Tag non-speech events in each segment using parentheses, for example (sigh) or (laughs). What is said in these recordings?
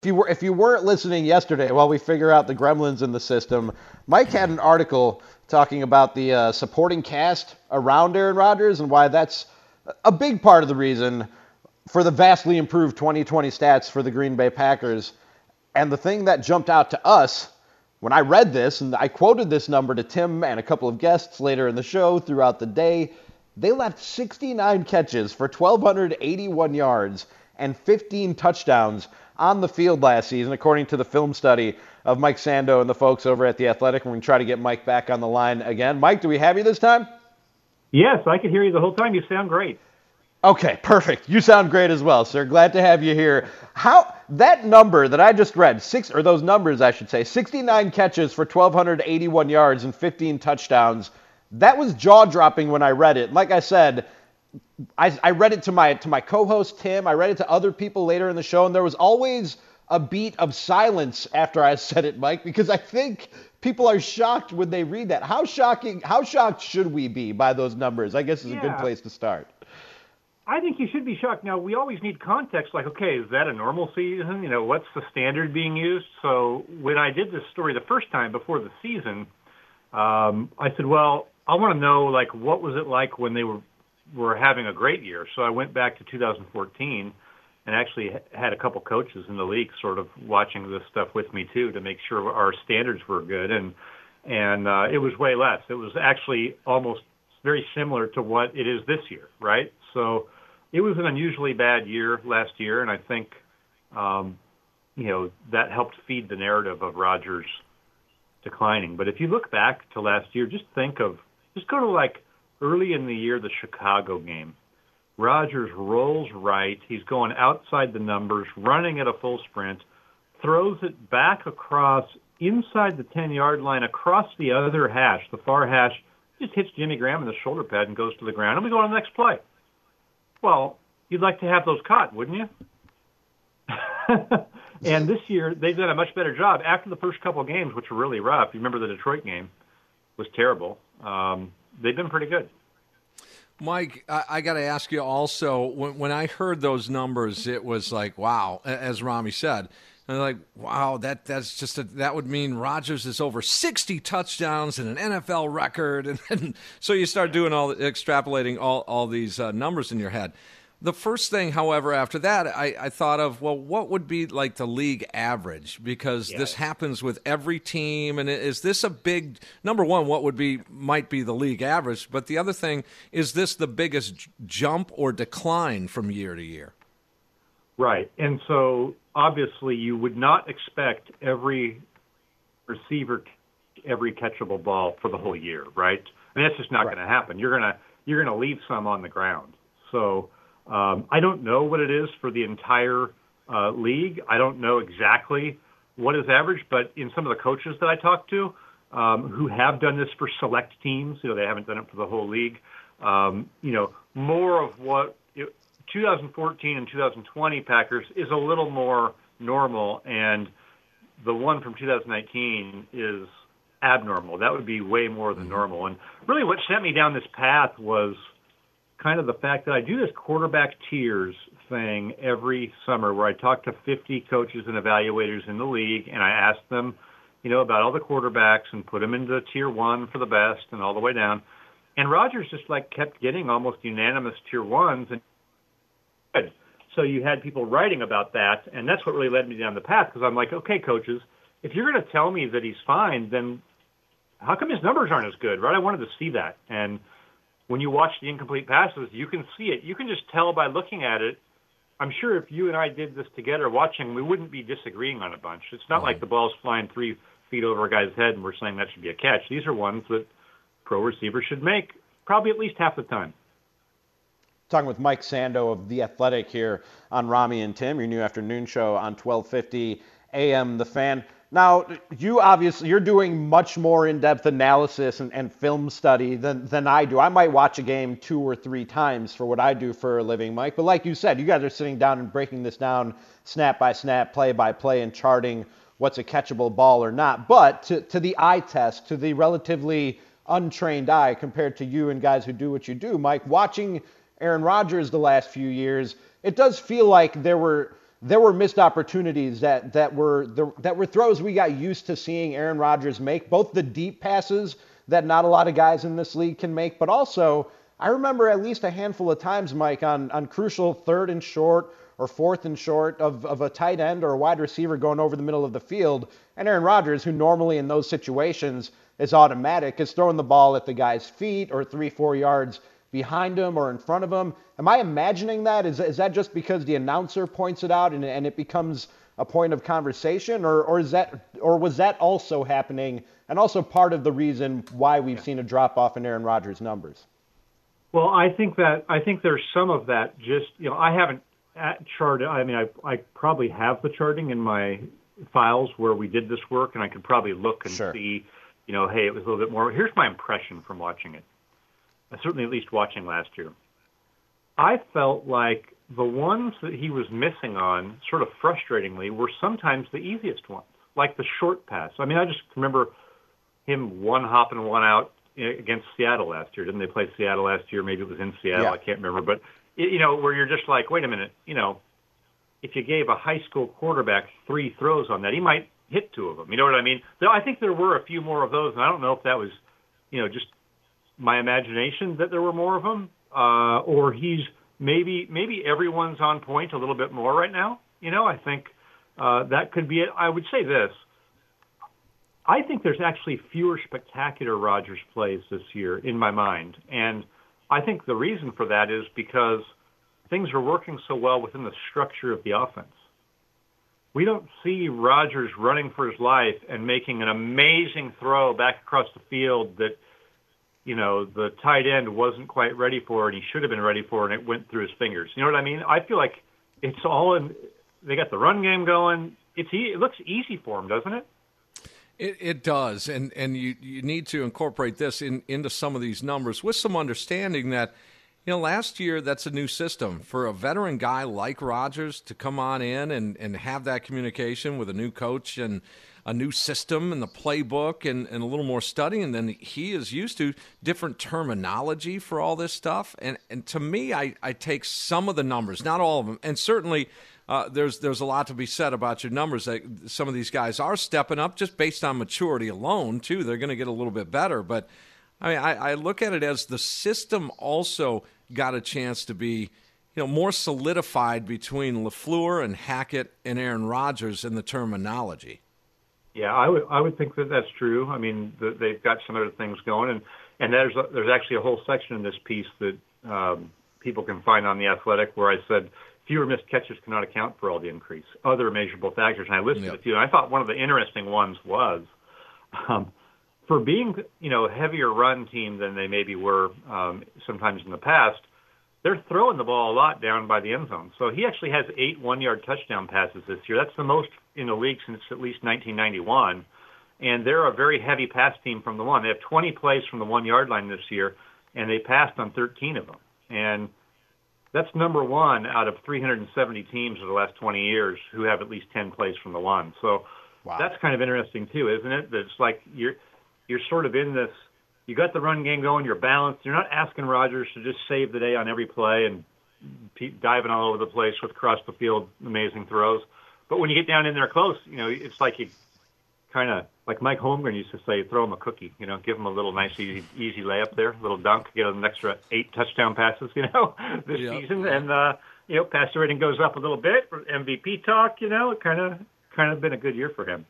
If you were if you weren't listening yesterday while we figure out the gremlins in the system, Mike had an article talking about the uh, supporting cast around Aaron Rodgers and why that's a big part of the reason for the vastly improved 2020 stats for the Green Bay Packers. And the thing that jumped out to us when I read this, and I quoted this number to Tim and a couple of guests later in the show throughout the day, they left 69 catches for 1,281 yards and 15 touchdowns on the field last season, according to the film study of Mike Sando and the folks over at The Athletic. We're going to try to get Mike back on the line again. Mike, do we have you this time? Yes, I can hear you the whole time. You sound great. Okay, perfect. You sound great as well, sir. Glad to have you here. How that number that I just read, six or those numbers I should say, 69 catches for 1281 yards and 15 touchdowns. That was jaw-dropping when I read it. Like I said, I, I read it to my to my co-host Tim. I read it to other people later in the show, and there was always a beat of silence after I (laughs) said it, Mike, because I think people are shocked when they read that. How shocking? How shocked should we be by those numbers? I guess is yeah. a good place to start. I think you should be shocked. Now we always need context. Like, okay, is that a normal season? You know, what's the standard being used? So when I did this story the first time before the season, um, I said, well, I want to know like what was it like when they were were having a great year. So I went back to 2014 and actually had a couple coaches in the league sort of watching this stuff with me too to make sure our standards were good and and uh, it was way less. It was actually almost very similar to what it is this year, right? So it was an unusually bad year last year, and I think um, you know that helped feed the narrative of Rodgers declining. But if you look back to last year, just think of just go to like early in the year, the Chicago game. Rodgers rolls right. He's going outside the numbers, running at a full sprint, throws it back across inside the 10 yard line across the other hash, the far hash, just hits Jimmy Graham in the shoulder pad and goes to the ground. And we go on the next play. Well, you'd like to have those caught, wouldn't you? (laughs) and this year, they've done a much better job. After the first couple of games, which were really rough, you remember the Detroit game was terrible. Um, they've been pretty good. Mike, I, I got to ask you also. When, when I heard those numbers, it was like, wow, as Rami said. And like, wow, that that's just a, that would mean Rodgers is over 60 touchdowns and an NFL record, (laughs) and, and so you start doing all the extrapolating all all these uh, numbers in your head. The first thing, however, after that, I, I, thought of, well, what would be like the league average? Because yes. this happens with every team. And is this a big, number one, what would be, might be the league average? But the other thing, is this the biggest jump or decline from year to year? Right. And so obviously you would not expect every receiver, every catchable ball for the whole year, right? I mean, that's just not right. going to happen. You're going to, you're going to leave some on the ground. So, um, I don't know what it is for the entire uh, league. I don't know exactly what is average, but in some of the coaches that I talked to um, who have done this for select teams, you know, they haven't done it for the whole league. Um, you know, more of what it, 2014 and 2020 Packers is a little more normal, and the one from 2019 is abnormal. That would be way more than normal. And really, what sent me down this path was kind of the fact that I do this quarterback tiers thing every summer where I talk to 50 coaches and evaluators in the league and I ask them, you know, about all the quarterbacks and put them into tier one for the best and all the way down. And Rodgers just like kept getting almost unanimous tier ones and good. So you had people writing about that, and that's what really led me down the path because I'm like, okay, coaches, if you're going to tell me that he's fine, then how come his numbers aren't as good, right? I wanted to see that. And when you watch the incomplete passes, you can see it. You can just tell by looking at it. I'm sure if you and I did this together watching, we wouldn't be disagreeing on a bunch. It's not like the ball's flying three feet over a guy's head and we're saying that should be a catch. These are ones that pro receivers should make probably at least half the time. Talking with Mike Sando of The Athletic here on Rami and Tim, your new afternoon show on 1250 AM The Fan. Now, you obviously you're doing much more in-depth analysis and, and, film study than, than I do. I might watch a game two or three times for what I do for a living, Mike. But like you said, you guys are sitting down and breaking this down snap by snap, play by play, and charting what's a catchable ball or not. But to, to the eye test, to the relatively untrained eye compared to you and guys who do what you do, Mike, watching Aaron Rodgers the last few years, it does feel like there were there were missed opportunities that that were the, that were throws we got used to seeing Aaron Rodgers make, both the deep passes that not a lot of guys in this league can make, but also I remember at least a handful of times, Mike, on on crucial third and short or fourth and short of, of a tight end or a wide receiver going over the middle of the field, and Aaron Rodgers, who normally in those situations is automatic, is throwing the ball at the guy's feet or three, four yards behind him or in front of him. Am I imagining that? Is, is that just because the announcer points it out and, and it becomes a point of conversation, or, or is that or was that also happening and also part of the reason why we've seen a drop off in Aaron Rodgers' numbers? Well, I think that I think there's some of that. Just you know, I haven't uh, charted. I mean, I I probably have the charting in my files where we did this work, and I could probably look and sure. see, you know, hey, it was a little bit more. Here's my impression from watching it Uh, certainly at least watching last year. I felt like the ones that he was missing on, sort of frustratingly, were sometimes the easiest ones, like the short pass. I mean, I just remember him one hopping one out against Seattle last year. Didn't they play Seattle last year? Maybe it was in Seattle. Yeah. I can't remember. But you know, where you're just like, wait a minute, you know, if you gave a high school quarterback three throws on that, he might hit two of them. You know what I mean? So I think there were a few more of those, and I don't know if that was, you know, just my imagination that there were more of them, uh, or he's maybe maybe everyone's on point a little bit more right now. You know, I think uh, that could be it. I would say this. I think there's actually fewer spectacular Rodgers plays this year in my mind, and I think the reason for that is because things are working so well within the structure of the offense. We don't see Rodgers running for his life and making an amazing throw back across the field that you know, the tight end wasn't quite ready for it. He should have been ready for it, and it went through his fingers. You know what I mean? I feel like it's all in. They got the run game going. It's he, it looks easy for him, doesn't it? It, it does, and and you you need to incorporate this in into some of these numbers with some understanding that. You know, last year that's a new system for a veteran guy like Rodgers to come on in and, and have that communication with a new coach and a new system and the playbook and, and a little more studying than he is used to, different terminology for all this stuff. And, and to me, I, I take some of the numbers, not all of them, and certainly uh, there's there's a lot to be said about your numbers. That some of these guys are stepping up just based on maturity alone, too. They're going to get a little bit better. But I mean, I, I look at it as the system also got a chance to be you know, more solidified between LaFleur and Hackett and Aaron Rodgers in the terminology. Yeah, I would I would think that that's true. I mean, the, they've got some other things going, and and there's a, there's actually a whole section in this piece that um, people can find on the Athletic where I said fewer missed catches cannot account for all the increase. Other measurable factors, and I listed yep. a few. And I thought one of the interesting ones was um, for being you know a heavier run team than they maybe were um, sometimes in the past they're throwing the ball a lot down by the end zone. So he actually has eight one-yard touchdown passes this year. That's the most in the league since at least 1991. And they're a very heavy pass team from the one. They have 20 plays from the one-yard line this year, and they passed on 13 of them. And that's number one out of 370 teams of the last 20 years who have at least 10 plays from the one. So wow. that's kind of interesting too, isn't it? That it's like you're you're sort of in this you got the run game going. You're balanced. You're not asking Rodgers to just save the day on every play and diving all over the place with across the field amazing throws. But when you get down in there close, you know it's like you kind of like Mike Holmgren used to say, throw him a cookie. You know, give him a little nice easy easy layup there, a little dunk, get an extra eight touchdown passes. (laughs) You know, this yep. season, and uh, you know, passer rating goes up a little bit. For MVP talk, you know, it kind of kind of been a good year for him.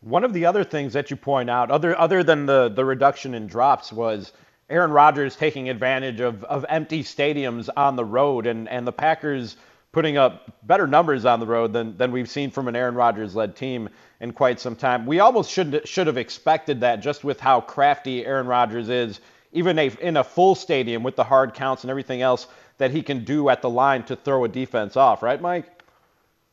One of the other things that you point out, other other than the the reduction in drops, was Aaron Rodgers taking advantage of, of empty stadiums on the road, and, and the Packers putting up better numbers on the road than, than we've seen from an Aaron Rodgers led team in quite some time. We almost should should have expected that just with how crafty Aaron Rodgers is, even a, in a full stadium with the hard counts and everything else that he can do at the line to throw a defense off, right, Mike?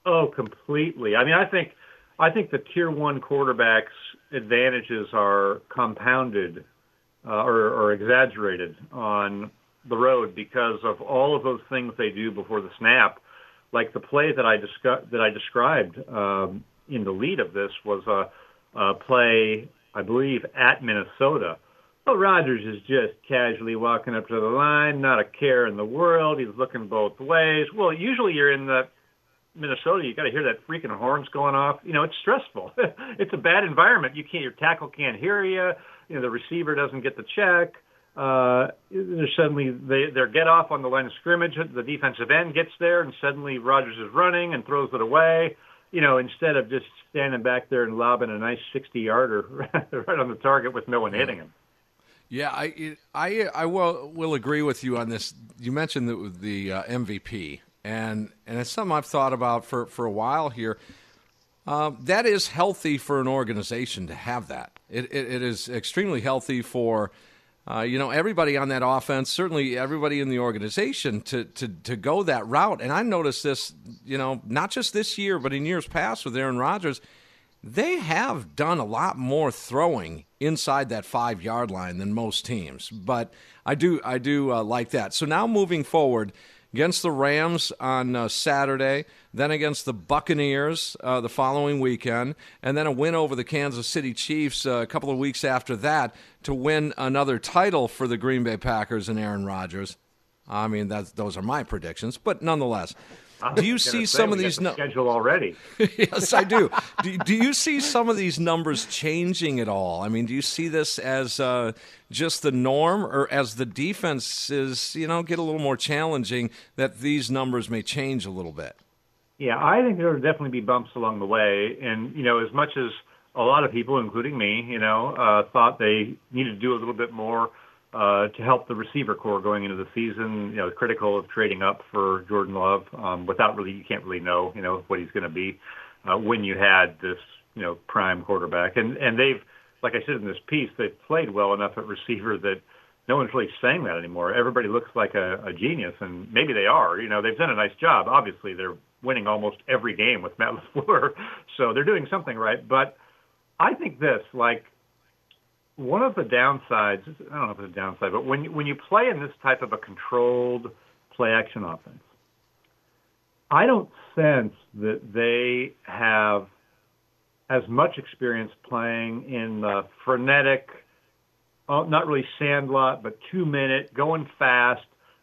Oh, completely. I mean, I think I think the tier one quarterbacks' advantages are compounded uh, or, or exaggerated on the road because of all of those things they do before the snap. Like the play that I discuss, that I described um, in the lead of this was a, a play, I believe, at Minnesota. Well, Rodgers is just casually walking up to the line, not a care in the world. He's looking both ways. Well, usually you're in the Minnesota, you got to hear that freaking horns going off. You know, it's stressful. (laughs) it's a bad environment. You can't, your tackle can't hear you. You know, the receiver doesn't get the check. Uh, there's suddenly they they get off on the line of scrimmage. The defensive end gets there, and suddenly Rodgers is running and throws it away. You know, instead of just standing back there and lobbing a nice 60 yarder (laughs) right on the target with no one hitting him. Yeah, I I I will will agree with you on this. You mentioned the the uh, MVP, and and it's something I've thought about for for a while here. Um, that is healthy for an organization to have that. It, it, it is extremely healthy for uh, you know, everybody on that offense, certainly everybody in the organization to, to, to go that route. And I noticed this, you know, not just this year, but in years past with Aaron Rodgers, they have done a lot more throwing inside that five yard line than most teams. But I do, I do uh, like that. So now moving forward, against the Rams on uh, Saturday, then against the Buccaneers uh, the following weekend, and then a win over the Kansas City Chiefs uh, a couple of weeks after that to win another title for the Green Bay Packers and Aaron Rodgers. I mean, that's, those are my predictions, but nonetheless. Do you see some of these numbers? schedule already? (laughs) yes, I do. do. Do you see some of these numbers changing at all? I mean, do you see this as uh, just the norm, or as the defenses, you know, get a little more challenging, that these numbers may change a little bit? Yeah, I think there will definitely be bumps along the way, and you know, as much as a lot of people, including me, you know, uh, thought they needed to do a little bit more to help the receiver corps going into the season. You know, critical of trading up for Jordan Love um, without really, you can't really know, you know, what he's going to be uh, when you had this, you know, prime quarterback. And and they've, like I said in this piece, they've played well enough at receiver that no one's really saying that anymore. Everybody looks like a, a genius, and maybe they are. You know, they've done a nice job. Obviously, they're winning almost every game with Matt (laughs) LaFleur, so they're doing something right. But I think this, like one of the downsides, I don't know if it's a downside, but when when you play in this type of a controlled play action offense, I don't sense that they have as much experience playing in the frenetic, uh, not really sandlot, but two minute, going fast,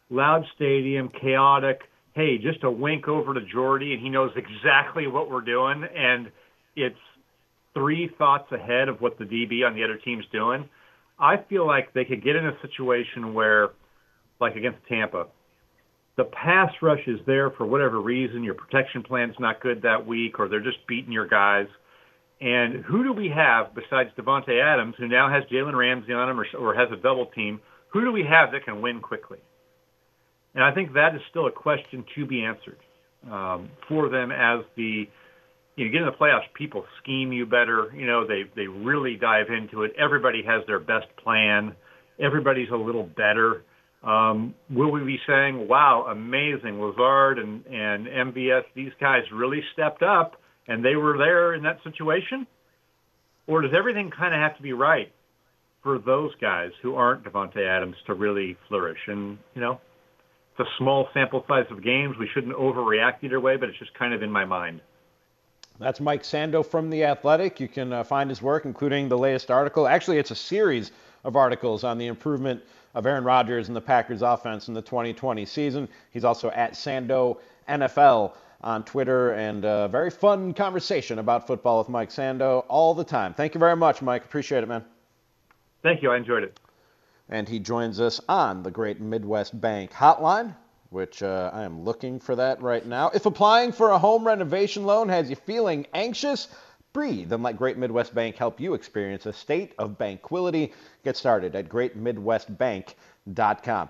loud stadium, chaotic. Hey, just a wink over to Jordy, and he knows exactly what we're doing, and it's three thoughts ahead of what the DB on the other team's doing, I feel like they could get in a situation where, like against Tampa, the pass rush is there for whatever reason. Your protection plan's not good that week, or they're just beating your guys. And who do we have besides Davante Adams, who now has Jalen Ramsey on him or, or has a double team? Who do we have that can win quickly? And I think that is still a question to be answered um, for them as the you know, get in the playoffs, people scheme you better. You know, they they really dive into it. Everybody has their best plan. Everybody's a little better. Um, will we be saying, "Wow, amazing, Lazard and and MVS, these guys really stepped up and they were there in that situation"? Or does everything kind of have to be right for those guys who aren't Davante Adams to really flourish? And you know, it's a small sample size of games. We shouldn't overreact either way, but it's just kind of in my mind. That's Mike Sando from The Athletic. You can uh, find his work, including the latest article. Actually, it's a series of articles on the improvement of Aaron Rodgers and the Packers offense in the 2020 season. He's also at Sando NFL on Twitter, and a uh, very fun conversation about football with Mike Sando all the time. Thank you very much, Mike. Appreciate it, man. Thank you. I enjoyed it. And he joins us on the Great Midwest Bank Hotline. Which uh, I am looking for that right now. If applying for a home renovation loan has you feeling anxious, breathe and let Great Midwest Bank help you experience a state of banquility. Get started at greatmidwestbank.com.